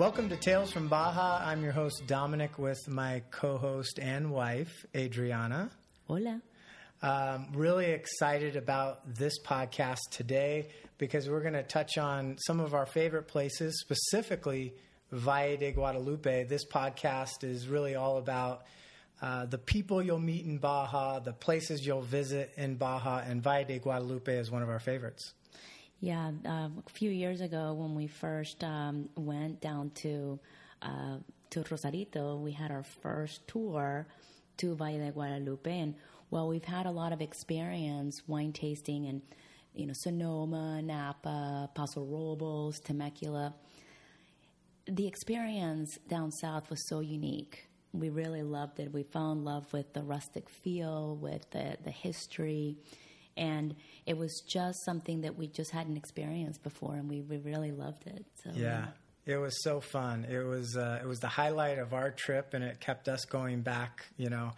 Welcome to Tales from Baja. I'm your host, Dominic, with my co host and wife, Adriana. Hola. Um, really excited about this podcast today because we're going to touch on some of our favorite places, specifically Valle de Guadalupe. This podcast is really all about uh, the people you'll meet in Baja, the places you'll visit in Baja, and Valle de Guadalupe is one of our favorites. Yeah, uh, a few years ago when we first um, went down to uh, to Rosarito, we had our first tour to Valle de Guadalupe, and well, we've had a lot of experience wine tasting and you know Sonoma, Napa, Paso Robles, Temecula. The experience down south was so unique. We really loved it. We fell in love with the rustic feel, with the the history and it was just something that we just hadn't experienced before, and we, we really loved it. So yeah. It was so fun. It was uh, it was the highlight of our trip, and it kept us going back, you know,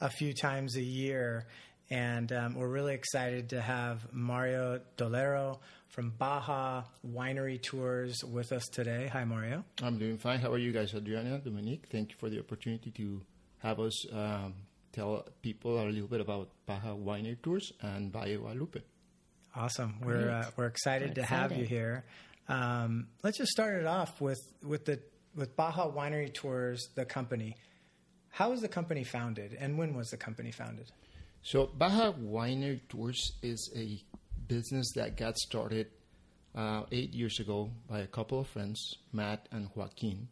a few times a year. And um, we're really excited to have Mario Dolero from Baja Winery Tours with us today. Hi, Mario. I'm doing fine. How are you guys, Adriana, Dominique? Thank you for the opportunity to have us um, tell people a little bit about Baja Winery Tours and Valle Guadalupe. Awesome. We're uh, we're excited we're to excited. have you here. Um, let's just start it off with with the with Baja Winery Tours, the company. How was the company founded, and when was the company founded? So Baja Winery Tours is a business that got started uh, eight years ago by a couple of friends, Matt and Joaquin,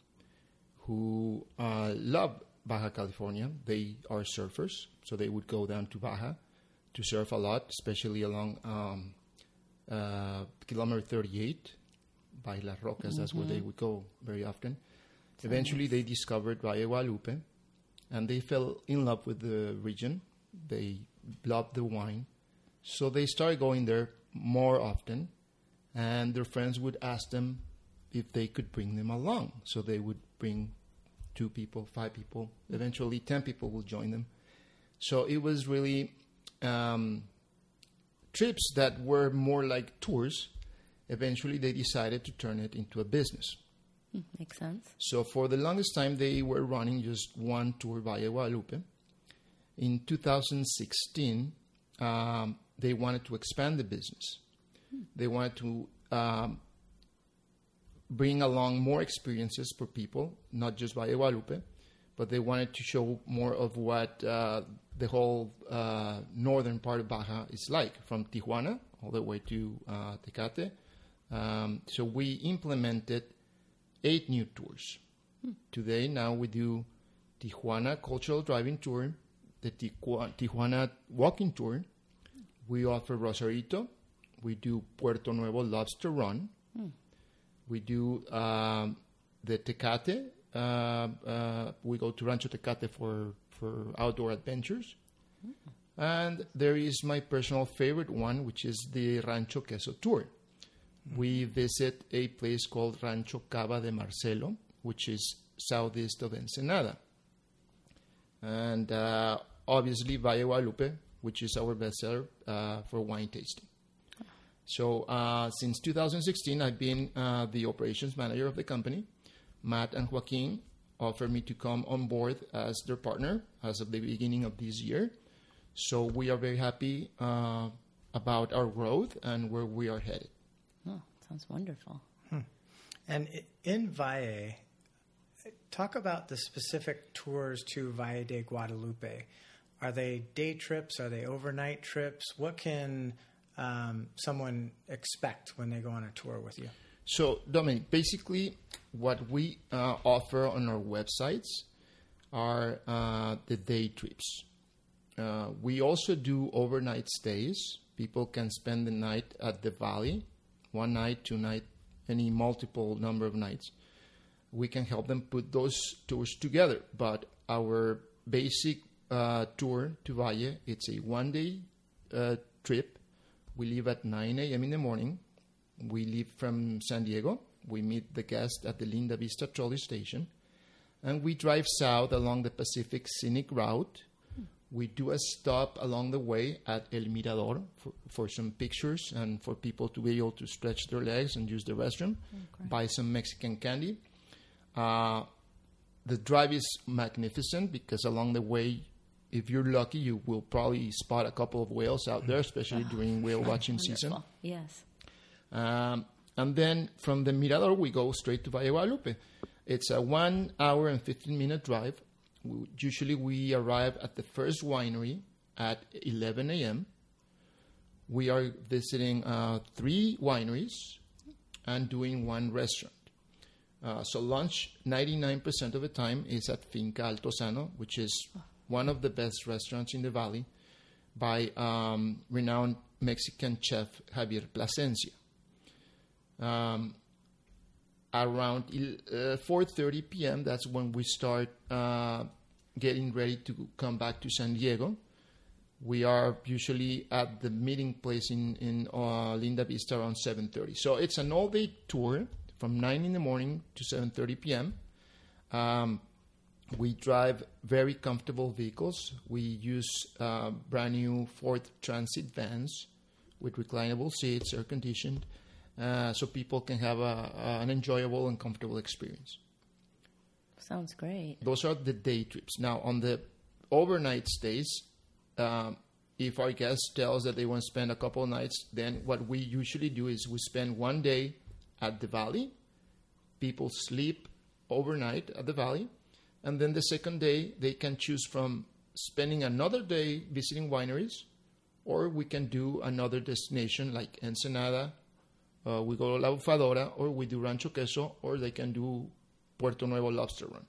who uh, love Baja California. They are surfers, so they would go down to Baja to surf a lot, especially along um, uh, kilometer 38 by Las Rocas. Mm-hmm. That's where they mm-hmm. would go very often. That's Eventually, nice. they discovered Valle Guadalupe, and they fell in love with the region. They loved the wine, so they started going there more often. And their friends would ask them if they could bring them along. So they would bring two people, five people. Eventually, ten people will join them. So it was really um, trips that were more like tours. Eventually, they decided to turn it into a business. Hmm, makes sense. So for the longest time, they were running just one tour Valle Guadalupe. In 2016, um, they wanted to expand the business. Hmm. They wanted to um, bring along more experiences for people, not just Valle Guadalupe, but they wanted to show more of what uh, the whole uh, northern part of Baja is like, from Tijuana all the way to uh, Tecate. Um, so we implemented eight new tours. Hmm. Today, now we do Tijuana Cultural Driving Tour, the Tijuana Walking Tour. We offer Rosarito. We do Puerto Nuevo Lobster Run. We do um, the Tecate. Uh, uh, we go to Rancho Tecate for for outdoor adventures. Mm. And there is my personal favorite one, which is the Rancho Queso Tour. Mm. We visit a place called Rancho Cava de Marcelo, which is southeast of Ensenada. And uh, obviously Valle Guadalupe, which is our bestseller uh, for wine tasting. So uh, since 2016, I've been uh, the operations manager of the company. Matt and Joaquin offered me to come on board as their partner as of the beginning of this year. So we are very happy uh, about our growth and where we are headed. Oh, sounds wonderful. Hmm. And in Valle, talk about the specific tours to Valle de Guadalupe. Are they day trips? Are they overnight trips? What can um, someone expect when they go on a tour with you? So, Dominic, basically, what we uh, offer on our websites are uh, the day trips. Uh, we also do overnight stays. People can spend the night at the valley, one night, two night, any multiple number of nights. We can help them put those tours together. But our basic uh, tour to Valle, it's a one day uh, trip. We leave at 9 a.m. in the morning we leave from San Diego. We meet the guest at the Linda Vista trolley station. And we drive south along the Pacific Scenic Route. We do a stop along the way at El Mirador for, for some pictures and for people to be able to stretch their legs and use the restroom, okay. buy some Mexican candy. Uh, the drive is magnificent because along the way, if you're lucky, you will probably spot a couple of whales out there, especially during whale watching season. Yes. Um, and then from the Mirador, we go straight to Valle Guadalupe. It's a one hour and 15 minute drive. We, usually, we arrive at the first winery at 11 a.m. We are visiting uh, three wineries and doing one restaurant. Uh, so lunch, 99% of the time, is at Finca Altozano, which is one of the best restaurants in the valley by um, renowned Mexican chef Javier Plasencia. Um, around uh, 4.30 p.m., that's when we start uh, getting ready to come back to San Diego. We are usually at the meeting place in, in uh, Linda Vista around 7.30. So it's an all-day tour from 9 in the morning to 7.30 p.m. Um, we drive very comfortable vehicles. We use uh, brand new Ford Transit vans with reclinable seats, air conditioned, uh, so people can have a, an enjoyable and comfortable experience. Sounds great. Those are the day trips. Now, on the overnight stays, um, if our guest tells that they want to spend a couple of nights, then what we usually do is we spend one day at the valley. People sleep overnight at the valley. And then the second day, they can choose from spending another day visiting wineries, or we can do another destination like Ensenada. Uh, we go to La Bufadora, or we do Rancho Queso, or they can do Puerto Nuevo Lobster Run.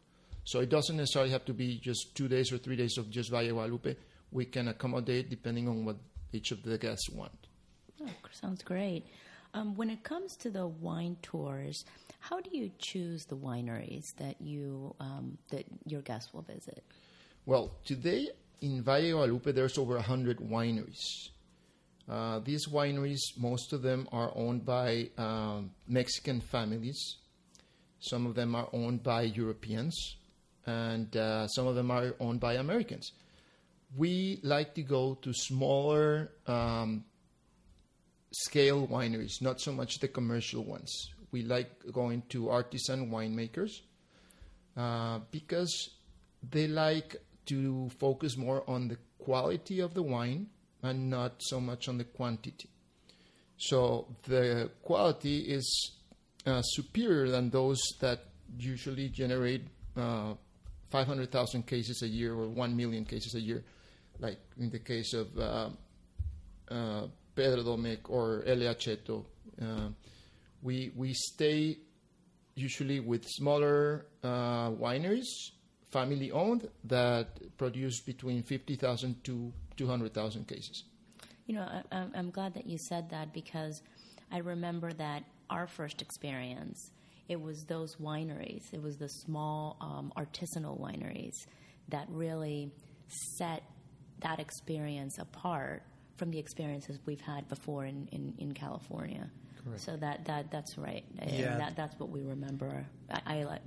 So it doesn't necessarily have to be just two days or three days of just Valle Guadalupe. We can accommodate depending on what each of the guests want. Oh, sounds great. Um, when it comes to the wine tours, how do you choose the wineries that you um, that your guests will visit? Well, today in Valle Guadalupe, there's over 100 wineries. Uh, these wineries, most of them are owned by um, Mexican families. Some of them are owned by Europeans, and uh, some of them are owned by Americans. We like to go to smaller um, scale wineries, not so much the commercial ones. We like going to artisan winemakers uh, because they like to focus more on the quality of the wine and not so much on the quantity. So the quality is uh, superior than those that usually generate uh, 500,000 cases a year or 1 million cases a year, like in the case of uh, uh Pedro Domecq or L.A. Cetto. Uh, we, we stay usually with smaller uh, wineries, family owned, that produce between 50,000 to 200,000 cases. You know, I, I'm glad that you said that because I remember that our first experience, it was those wineries, it was the small um, artisanal wineries that really set that experience apart from the experiences we've had before in, in, in California. Correct. So that, that that's right. Yeah. And that, that's what we remember. I, I like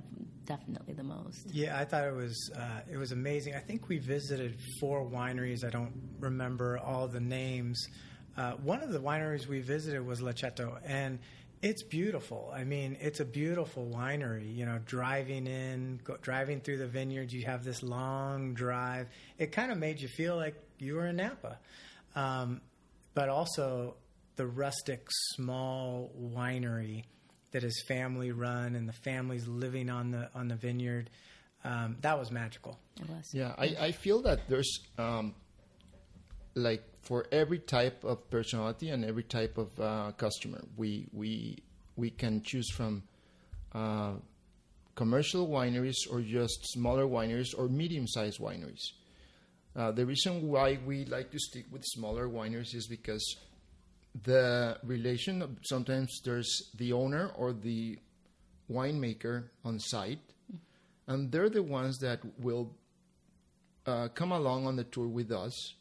definitely the most. Yeah, I thought it was uh, it was amazing. I think we visited four wineries. I don't remember all the names. Uh, one of the wineries we visited was L.A. Cetto, and it's beautiful. I mean, it's a beautiful winery. You know, driving in, go, driving through the vineyards, you have this long drive. It kind of made you feel like you were in Napa, um, but also the rustic, small winery that is family run and the families living on the on the vineyard. Um, that was magical. It was. Yeah, I, I feel that there's um, like for every type of personality and every type of uh, customer, we we we can choose from uh, commercial wineries or just smaller wineries or medium-sized wineries. Uh, the reason why we like to stick with smaller wineries is because the relation sometimes there's the owner or the winemaker on site and they're the ones that will uh, come along on the tour with us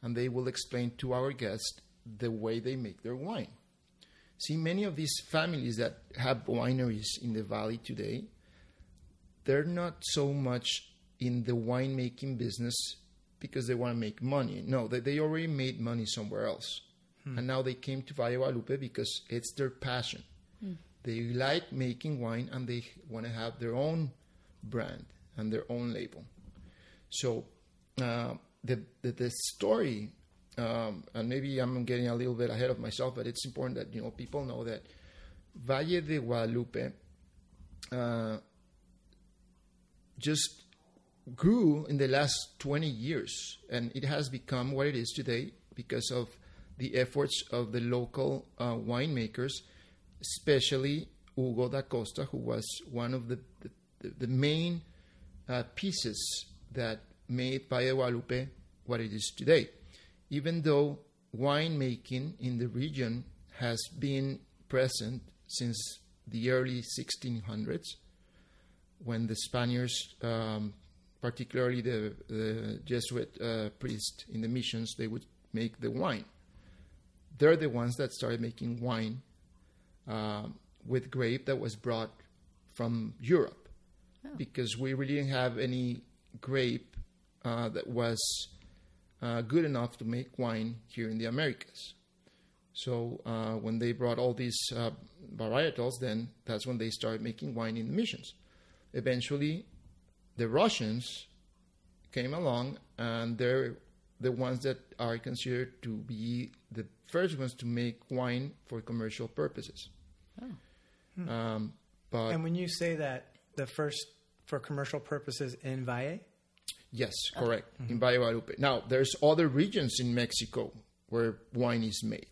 and they will explain to our guests the way they make their wine. See many of these families that have wineries in the valley today they're not so much in the winemaking business because they want to make money no they, they already made money somewhere else Hmm. And now they came to Valle Guadalupe because it's their passion. Hmm. They like making wine and they want to have their own brand and their own label. So uh, the, the, the story, um, and maybe I'm getting a little bit ahead of myself, but it's important that you know people know that Valle de Guadalupe uh, just grew in the last 20 years, and it has become what it is today because of the efforts of the local uh, winemakers, especially Hugo D'Acosta, who was one of the, the, the main uh, pieces that made Valle Guadalupe what it is today. Even though winemaking in the region has been present since the early 1600s, when the Spaniards, um, particularly the, the Jesuit uh, priests in the missions, they would make the wine. They're the ones that started making wine uh, with grape that was brought from Europe, oh. because we really didn't have any grape uh, that was uh, good enough to make wine here in the Americas. So uh, when they brought all these uh, varietals, then that's when they started making wine in the missions. Eventually, the Russians came along, and they're the ones that are considered to be the first ones to make wine for commercial purposes. Oh. Hmm. Um, but and when you say that the first for commercial purposes in Valle, yes, correct, mm-hmm. in Valle Guadalupe. Now, there's other regions in Mexico where wine is made.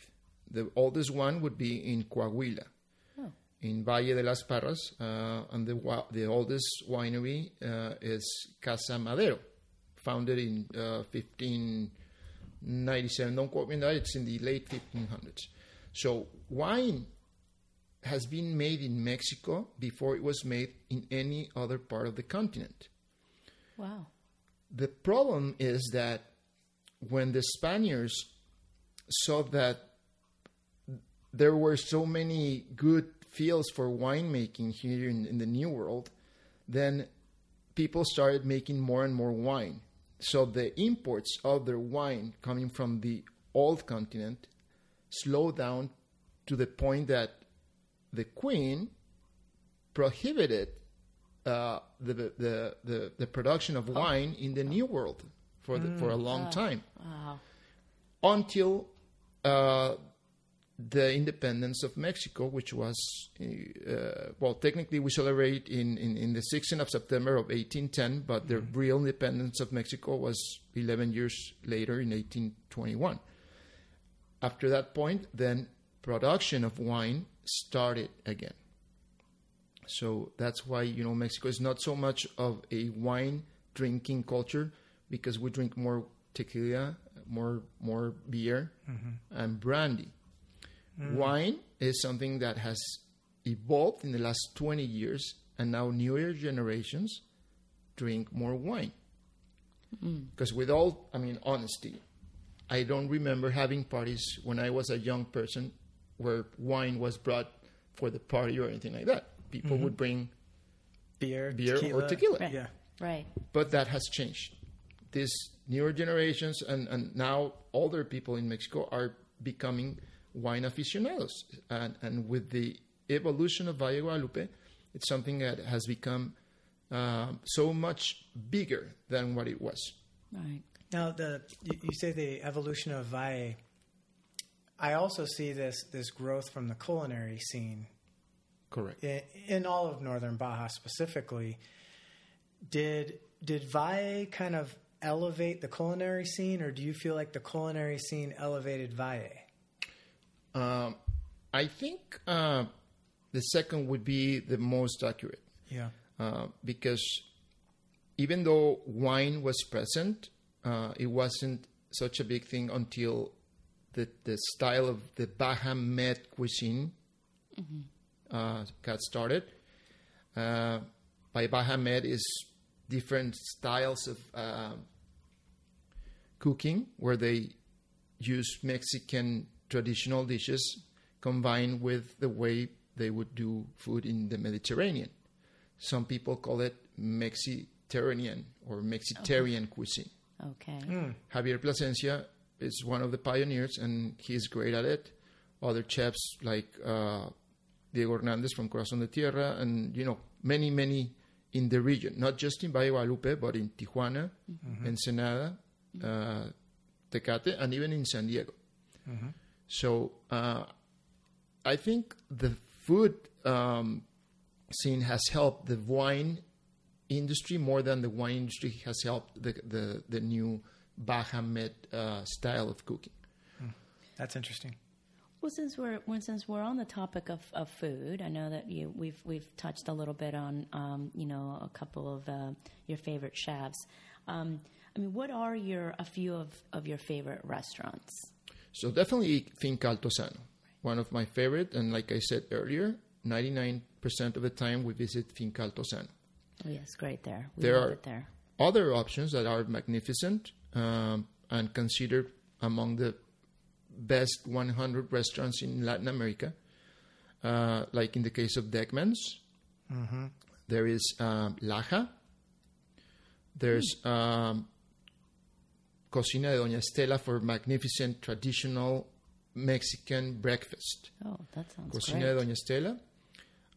The oldest one would be in Coahuila. In Valle de las Parras, uh, and the the oldest winery uh, is Casa Madero, founded in uh, 1597. Don't quote me on that; it's in the late 1500s. So wine has been made in Mexico before it was made in any other part of the continent. Wow. The problem is that when the Spaniards saw that there were so many good fields for winemaking here in, in the New World, then people started making more and more wine. So the imports of their wine coming from the old continent slowed down to the point that the queen prohibited uh, the, the, the, the, production of wine in the New World for, the, mm. for a mm. long time. Wow. Until uh, the independence of Mexico, which was, uh, well, technically we celebrate in, in, in, the 16th of September of 1810, but the mm-hmm. real independence of Mexico was 11 years later in 1821. After that point, then production of wine started again. So that's why, you know, Mexico is not so much of a wine drinking culture because we drink more tequila, more more beer mm-hmm. and brandy Mm. Wine is something that has evolved in the last 20 years, and now newer generations drink more wine. Because, mm. with all, I mean, honesty, I don't remember having parties when I was a young person where wine was brought for the party or anything like that. People mm-hmm. would bring beer, beer tequila. or tequila. Right. Yeah, right. But that has changed. These newer generations and, and now older people in Mexico are becoming wine aficionados. And, and with the evolution of Valle Guadalupe, it's something that has become uh, so much bigger than what it was. Right. Now, the you, you say the evolution of Valle. I also see this this growth from the culinary scene. Correct. In, in all of northern Baja specifically, did did Valle kind of elevate the culinary scene, or do you feel like the culinary scene elevated Valle? Um, I think uh, the second would be the most accurate. Yeah. Uh, because even though wine was present, uh, it wasn't such a big thing until the, the style of the Baja Med cuisine mm-hmm. Uh, got started. Uh, by Baja Med is different styles of uh, cooking where they use Mexican traditional dishes combined with the way they would do food in the Mediterranean. Some people call it Mexiterranean or Mexitarian okay. cuisine. Okay. Mm. Javier Plasencia is one of the pioneers, and he's great at it. Other chefs like uh, Diego Hernandez from Corazon de Tierra, and you know many many in the region, not just in Valle Guadalupe, but in Tijuana, Ensenada, uh, Tecate, and even in San Diego. So uh, I think the food um, scene has helped the wine industry more than the wine industry has helped the the, the new Baja Med uh, style of cooking. That's interesting. Well, since we're well, since we're on the topic of, of food, I know that you we've we've touched a little bit on um, you know a couple of uh, your favorite chefs. Um, I mean, what are your a few of, of your favorite restaurants? So definitely Finca Altozano, one of my favorite, and like I said earlier, ninety nine percent of the time we visit Finca Altozano. Oh yes, great there. We There are- it there. Other options that are magnificent um, and considered among the best 100 restaurants in Latin America, uh, like in the case of Deckman's. There is um, Laja. There's um, Cocina de Doña Estela for magnificent traditional Mexican breakfast. Oh, that sounds Cocina great. de Doña Estela.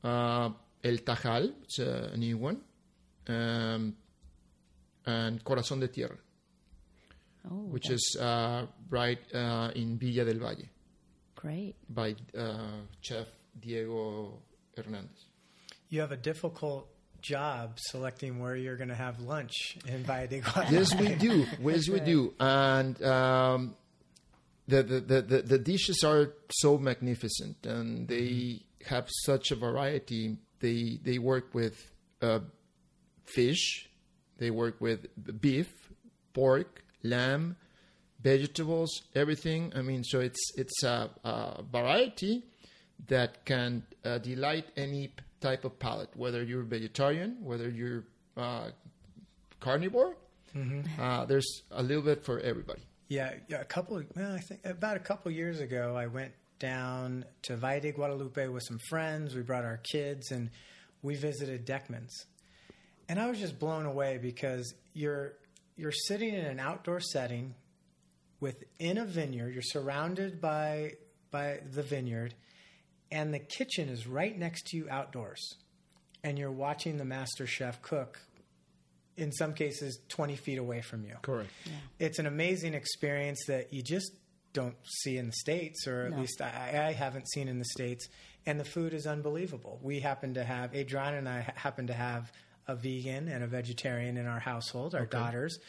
Uh, El Tajal, it's a new one. Um, and Corazón de Tierra, Oh, which that's is uh, right uh, in Villa del Valle great. by uh, chef Diego Hernandez. You have a difficult job selecting where you're going to have lunch in Valle de Guadalupe. Yes, we do. Yes, we do. And um, the, the, the, the, dishes are so magnificent and they have such a variety. They, they work with uh, fish, they work with beef, pork, lamb, vegetables, everything. I mean, so it's, it's a, a variety that can uh, delight any type of palate, whether you're vegetarian, whether you're uh, carnivore. Uh, there's a little bit for everybody. Yeah, yeah, a couple. Of, well, I think about a couple years ago, I went down to Valle de Guadalupe with some friends. We brought our kids, and we visited Deckman's, and I was just blown away because you're you're sitting in an outdoor setting within a vineyard. You're surrounded by by the vineyard, and the kitchen is right next to you outdoors, and you're watching the master chef cook. In some cases, 20 feet away from you Correct. it's an amazing experience that you just don't see in the states, or at No. least I, I haven't seen in the states. And the food is unbelievable. We happen to have Adriana and I happen to have a vegan and a vegetarian in our household, our daughters.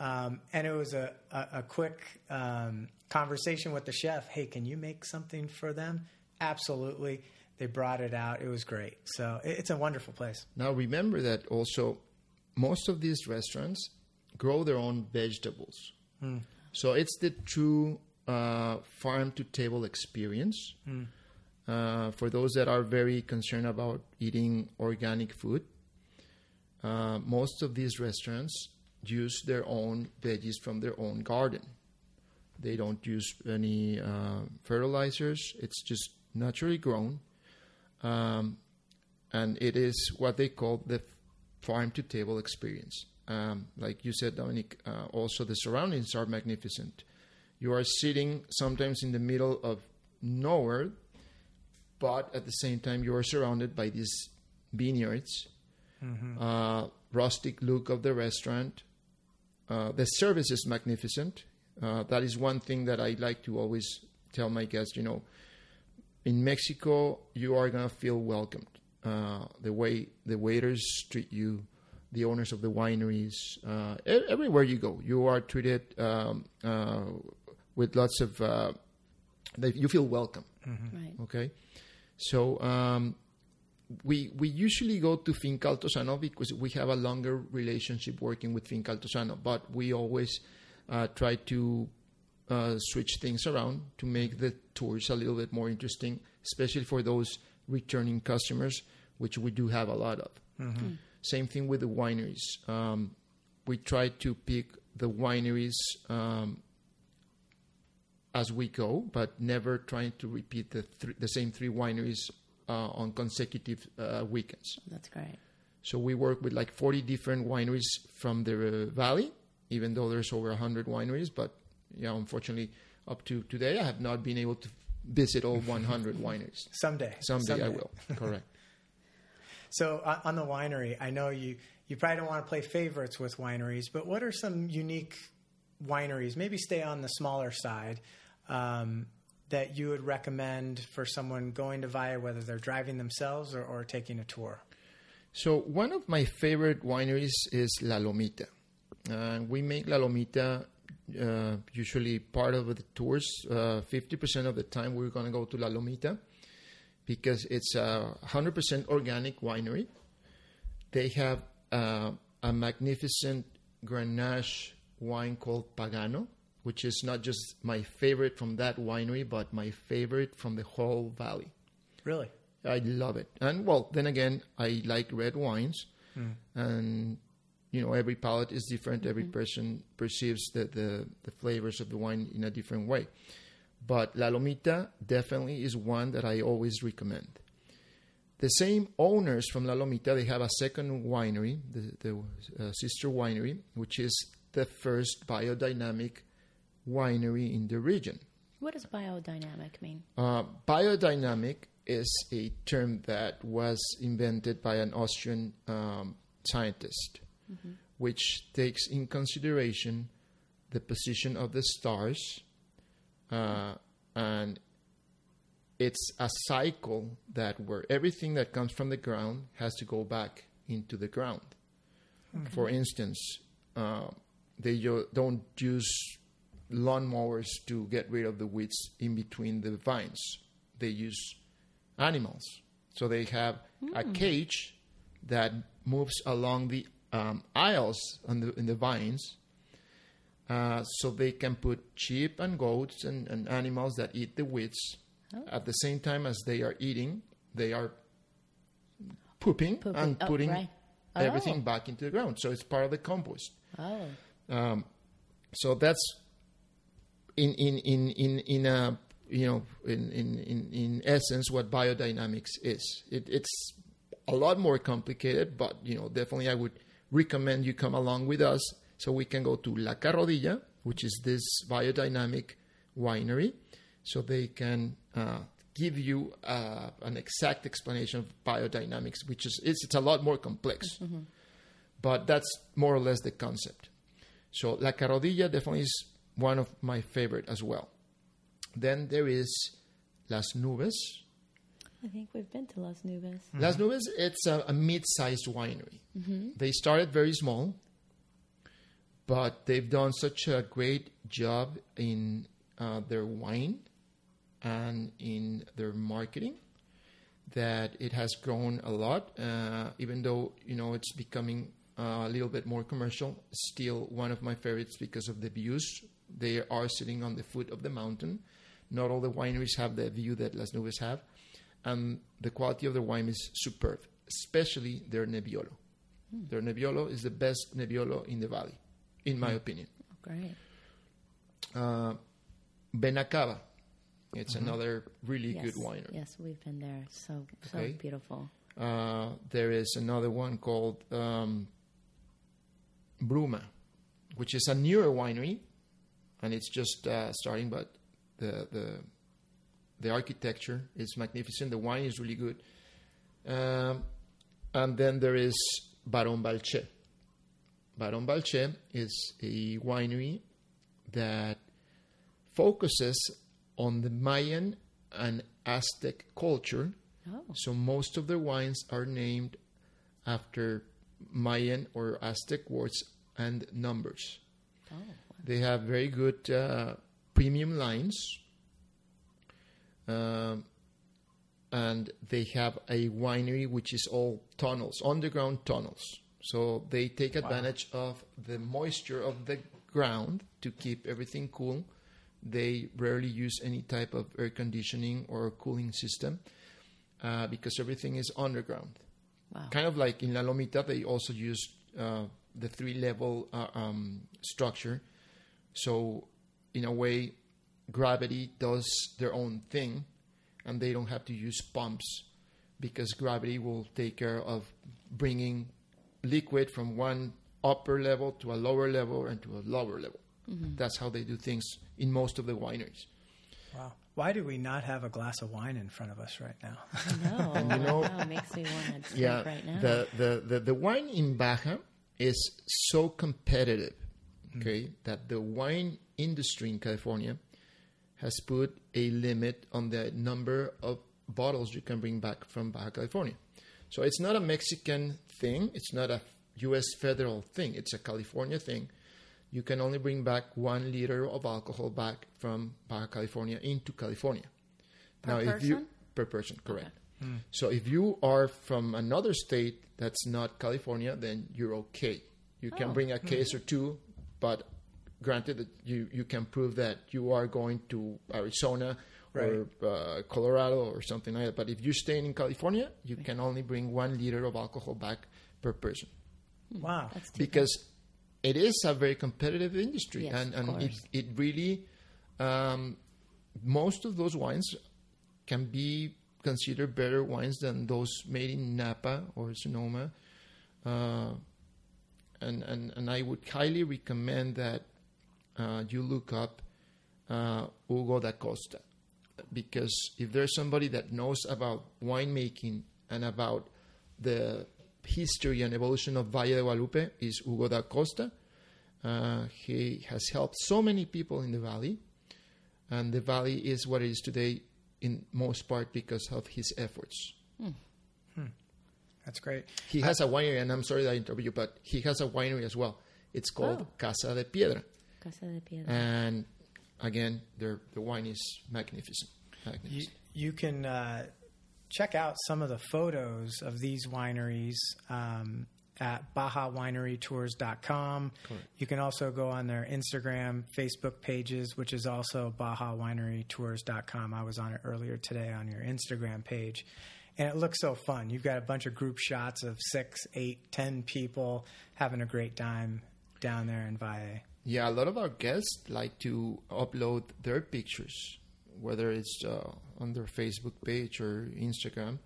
Um, and it was a, a, a quick um, conversation with the chef. Hey, can you make something for them? Absolutely. They brought it out. It was great. So it's a wonderful place. Now remember that also most of these restaurants grow their own vegetables. So it's the true uh, farm to table experience. Uh, for those that are very concerned about eating organic food, uh, most of these restaurants use their own veggies from their own garden. They don't use any uh, fertilizers. It's just naturally grown. Um, and it is what they call the farm to table experience. Um, like you said, Dominic, uh, also the surroundings are magnificent. You are sitting sometimes in the middle of nowhere, but at the same time, you are surrounded by these vineyards, uh, rustic look of the restaurant. Uh, the service is magnificent. Uh, that is one thing that I like to always tell my guests. You know, in Mexico, you are gonna feel welcomed. Uh, the way the waiters treat you, the owners of the wineries, uh, everywhere you go, you are treated um, uh, with lots of. Uh, you feel welcome. Right. Okay, so um, we we usually go to Finca Altozano because we have a longer relationship working with Finca Altozano, but we always uh, try to uh, switch things around to make the tours a little bit more interesting, especially for those returning customers, which we do have a lot of. Same thing with the wineries. Um, we try to pick the wineries um, as we go, but never trying to repeat the thr the same three wineries uh, on consecutive uh, weekends. That's great. So we work with like 40 different wineries from the uh, valley, even though there's over 100 wineries. But yeah, unfortunately, up to today, I have not been able to visit all 100 wineries. Someday. Someday, I will. Correct. So on the winery, I know you you probably don't want to play favorites with wineries, but what are some unique wineries? Maybe stay on the smaller side um, that you would recommend for someone going to Valle, whether they're driving themselves or, or taking a tour. So one of my favorite wineries is La Lomita. Uh, we make La Lomita uh, usually part of the tours. Uh, 50% of the time we're going to go to La Lomita because it's a 100% organic winery. They have uh, a magnificent Grenache wine called Pagano, which is not just my favorite from that winery, but my favorite from the whole valley. Really? I love it. And well, then again, I like red wines, Hmm. and you know every palate is different. Every person perceives the, the the flavors of the wine in a different way. But La Lomita definitely is one that I always recommend. The same owners from La Lomita, they have a second winery, the, the uh, sister winery, which is the first biodynamic winery in the region. What does biodynamic mean? Uh, biodynamic is a term that was invented by an Austrian um, scientist, which takes in consideration the position of the stars, uh, and it's a cycle that where everything that comes from the ground has to go back into the ground. For instance, uh, they don't use lawnmowers to get rid of the weeds in between the vines. They use animals. So they have a cage that moves along the um, aisles on the, in the vines. Uh, so they can put sheep and goats and, and animals that eat the weeds. At the same time as they are eating, they are pooping, Pooping. and Oh, putting right. everything Oh. back into the ground. So it's part of the compost. Oh, Um, so that's in in in in in a you know in in in, in essence what biodynamics is. It, it's a lot more complicated, but you know definitely I would recommend you come along with us so we can go to La Carrodilla, which is this biodynamic winery, so they can. Uh, give you uh, an exact explanation of biodynamics which is it's, it's a lot more complex but that's more or less the concept so La Carrodilla definitely is one of my favorite as well. Then there is Las Nubes. I think we've been to Las Nubes. Las Nubes, it's a, a mid-sized winery. They started very small, but they've done such a great job in uh, their wine and in their marketing that it has grown a lot. Uh, even though you know it's becoming uh, a little bit more commercial, still one of my favorites because of the views. They are sitting on the foot of the mountain. Not all the wineries have the view that Las Nubes have, and the quality of their wine is superb, especially their Nebbiolo. Their Nebbiolo is the best Nebbiolo in the valley, in my opinion. Oh, great. Uh, Vena Cava, it's another really yes. good winery. Yes, we've been there. So so Okay. beautiful. Uh, there is another one called um, Bruma, which is a newer winery, and it's just uh, starting, but the the the architecture is magnificent. The wine is really good. Um, and then there is Baron Balche. Baron Balche is a winery that focuses on the Mayan and Aztec culture. Oh, So most of their wines are named after Mayan or Aztec words and numbers. oh, They have very good uh, premium lines. Um, and they have a winery which is all tunnels, underground tunnels. So they take advantage of the moisture of the ground to keep everything cool. They rarely use any type of air conditioning or cooling system uh, because everything is underground wow. kind of like in La Lomita, they also use uh, the three level uh, um, structure. So, in a way, gravity does their own thing, and they don't have to use pumps because gravity will take care of bringing liquid from one upper level to a lower level and to a lower level. Mm-hmm. That's how they do things in most of the wineries. Wow. Why do we not have a glass of wine in front of us right now? No, And you know- it makes me want to drink yeah, right now. the, the, the, the wine in Baja is so competitive, hmm. okay, that the wine industry in California has put a limit on the number of bottles you can bring back from Baja California. So it's not a Mexican thing, it's not a US federal thing, it's a California thing. You can only bring back one liter of alcohol back from Baja California into California. Per if you per person, correct. Hmm. So if you are from another state that's not California, then you're okay. You can Oh. bring a hmm. case or two, but granted that you, you can prove that you are going to Arizona or uh, Colorado or something like that. But if you're staying in California, you can only bring one liter of alcohol back per person. Wow. That's too because it is a very competitive industry. Yes, and, and it, it really um, most of those wines can be considered better wines than those made in Napa or Sonoma. Uh, and, and, and I would highly recommend that uh, you look up uh, Hugo D'Acosta because if there's somebody that knows about winemaking and about the history and evolution of Valle de Guadalupe is Hugo D'Acosta. Uh, he has helped so many people in the valley, and the valley is what it is today in most part because of his efforts. That's great. He has a winery, and I'm sorry that I interrupt you, but he has a winery as well. It's called Oh. Casa de Piedra, Casa de Piedra. and again, their the wine is magnificent. You, magnificent. you can uh, check out some of the photos of these wineries um, at BajaWineryTours.com. You can also go on their Instagram, Facebook pages, which is also BajaWineryTours.com. I was on it earlier today on your Instagram page. And it looks so fun. You've got a bunch of group shots of six, eight, ten people having a great time down there in Valle. Yeah, a lot of our guests like to upload their pictures, whether it's uh, on their Facebook page or Instagram.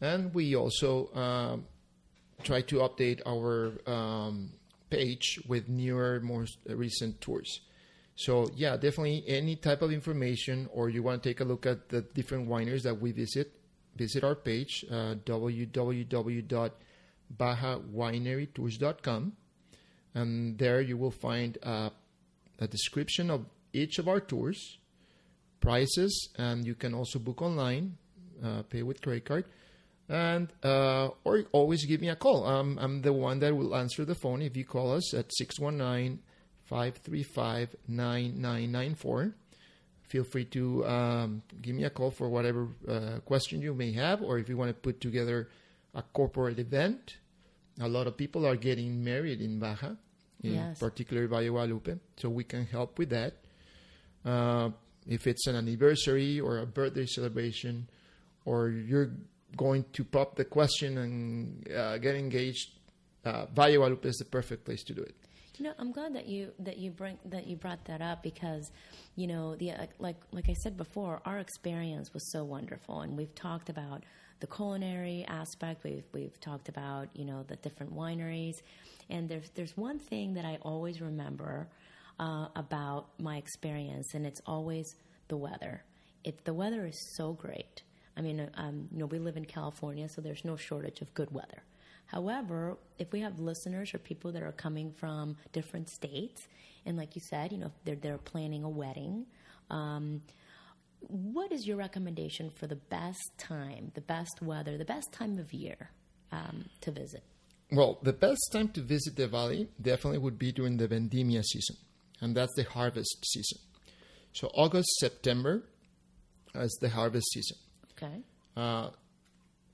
And we also um, try to update our um, page with newer, more recent tours. So, yeah, definitely any type of information, or you want to take a look at the different wineries that we visit, visit our page, uh, www.bajawinerytours.com and there you will find uh, a description of each of our tours, prices, and you can also book online, uh, pay with credit card, and uh, or always give me a call. Um, I'm the one that will answer the phone if you call us at 619-535-9994. Feel free to um, give me a call for whatever uh, question you may have, or if you want to put together a corporate event. A lot of people are getting married in Baja, in Yes. particular Valle Guadalupe, so we can help with that. Uh, if it's an anniversary or a birthday celebration, or you're going to pop the question and uh, get engaged, uh, Valle Guadalupe is the perfect place to do it. You know, I'm glad that you that you bring that you brought that up because, you know, the like like I said before, our experience was so wonderful, and we've talked about the culinary aspect. We've we've talked about you know the different wineries, and there's there's one thing that I always remember uh, about my experience, and it's always the weather. It the weather is so great. I mean, um, you know, we live in California, so there's no shortage of good weather. However, if we have listeners or people that are coming from different states, and like you said, you know, they're they're planning a wedding, um, what is your recommendation for the best time, the best weather, the best time of year um, to visit? Well, the best time to visit the valley definitely would be during the vendimia season, and that's the harvest season. So August, September is the harvest season, Okay. uh,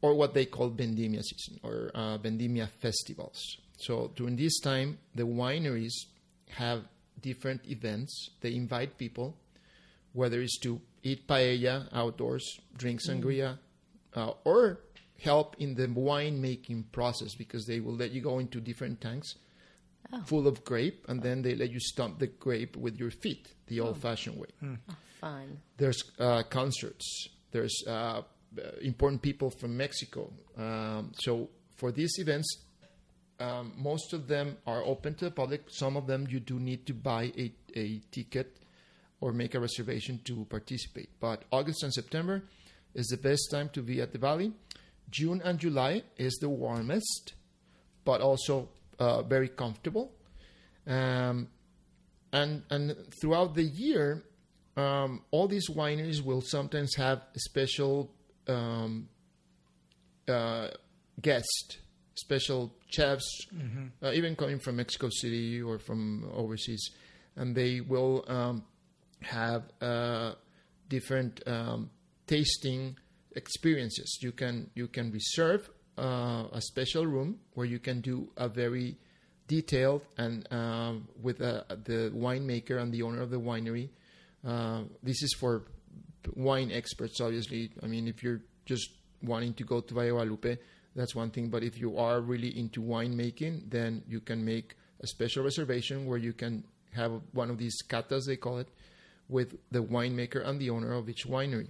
or what they call vendimia season or uh, vendimia festivals. So during this time, the wineries have different events. They invite people, whether it's to eat paella outdoors, drink sangria, uh, or help in the wine making process because they will let you go into different tanks Oh. full of grape and then they let you stomp the grape with your feet the old fashioned way. Oh, fun. There's uh, concerts. There's uh, uh, important people from Mexico. Um, so for these events, um, most of them are open to the public. Some of them you do need to buy a, a ticket or make a reservation to participate. But August and September is the best time to be at the valley. June and July is the warmest, but also uh, very comfortable. Um, and and throughout the year, um, all these wineries will sometimes have special um, uh, guest, special chefs, uh, even coming from Mexico City or from overseas, and they will um, have uh, different um, tasting experiences. You can you can reserve uh, a special room where you can do a very detailed and um, with uh, the winemaker and the owner of the winery. Uh, this is for wine experts, obviously. I mean, if you're just wanting to go to Valle that's one thing. But if you are really into winemaking, then you can make a special reservation where you can have one of these catas, they call it, with the winemaker and the owner of each winery.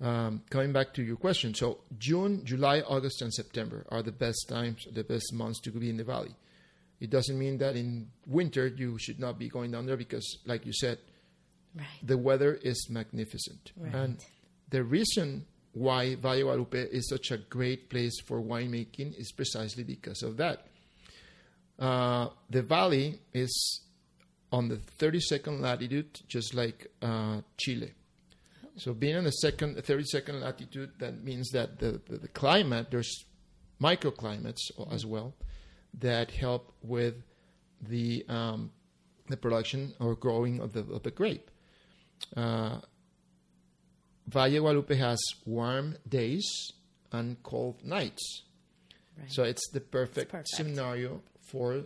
Um, coming back to your question, so June, July, August, and September are the best times, the best months to be in the valley. It doesn't mean that in winter you should not be going down there because, like you said, Right. the weather is magnificent. Right. And the reason why Valle Guadalupe is such a great place for winemaking is precisely because of that. Uh, the valley is on the 32nd latitude, just like uh, Chile. So being on the second, 32nd latitude, that means that the, the, the climate, there's microclimates as well that help with the um, the production or growing of the of the grape. Uh, Valle Guadalupe has warm days and cold nights, Right. so it's the perfect, perfect. scenario for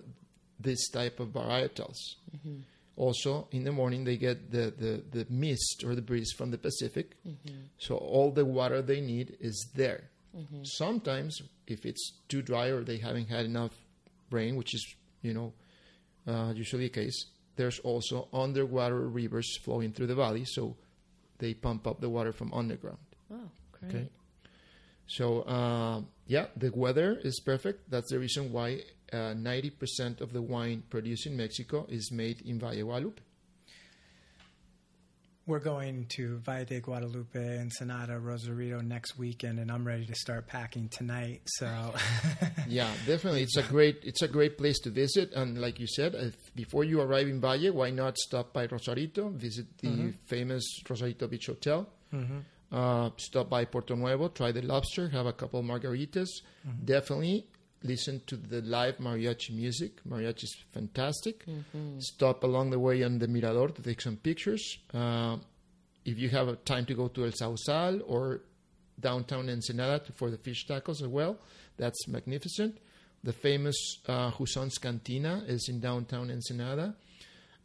this type of varietals. Mm-hmm. Also, in the morning they get the, the, the mist or the breeze from the Pacific, Mm-hmm. so all the water they need is there. Mm-hmm. Sometimes, if it's too dry or they haven't had enough rain, which is you know uh, usually the case, there's also underwater rivers flowing through the valley, so they pump up the water from underground. Oh, great. Okay. So uh, yeah, the weather is perfect. That's the reason why uh, ninety percent of the wine produced in Mexico is made in Valle Guadalupe. We're going to Valle de Guadalupe, Ensenada, Rosarito next weekend, and I'm ready to start packing tonight. So, yeah, definitely, it's a great it's a great place to visit. And like you said, if, before you arrive in Valle, why not stop by Rosarito, visit the famous Rosarito Beach Hotel, uh, stop by Puerto Nuevo, try the lobster, have a couple margaritas. Definitely listen to the live mariachi music. Mariachi is fantastic. Stop along the way on the Mirador to take some pictures. Uh, if you have a time to go to El Sauzal or downtown Ensenada for the fish tacos as well, that's magnificent. The famous uh, Hussong's Cantina is in downtown Ensenada.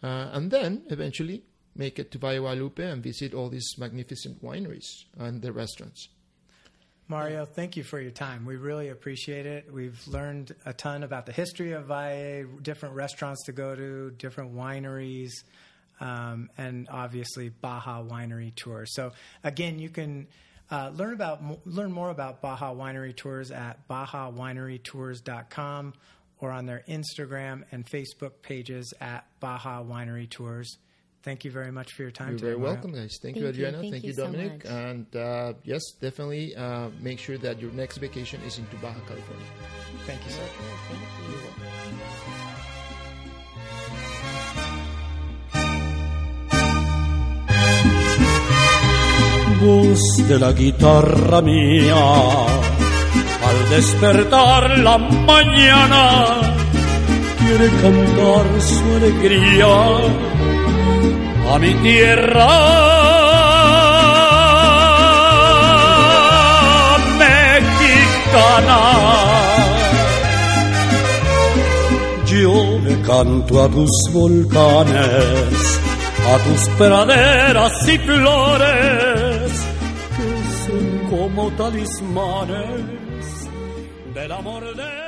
Uh, and then eventually make it to Valle Guadalupe and visit all these magnificent wineries and the restaurants. Mario, thank you for your time. We really appreciate it. We've learned a ton about the history of Valle, different restaurants to go to, different wineries, um, and obviously Baja Winery Tours. So again, you can uh, learn about learn more about Baja Winery Tours at bajawinerytours.com or on their Instagram and Facebook pages at Baja Winery Tours. Thank you very much for your time. You're today, very Mario. welcome, guys. Thank, Thank you, you. Adriana. Thank Thank, you you, so Dominic. and uh, yes, definitely uh, make sure that your next vacation is into Baja California. Thank you, sir. Thank you. voz de la guitarra mía. Al despertar la mañana, quiere cantar su alegría a mi tierra mexicana. Yo le canto a tus volcanes, a tus praderas y flores, que son como talismanes del amor de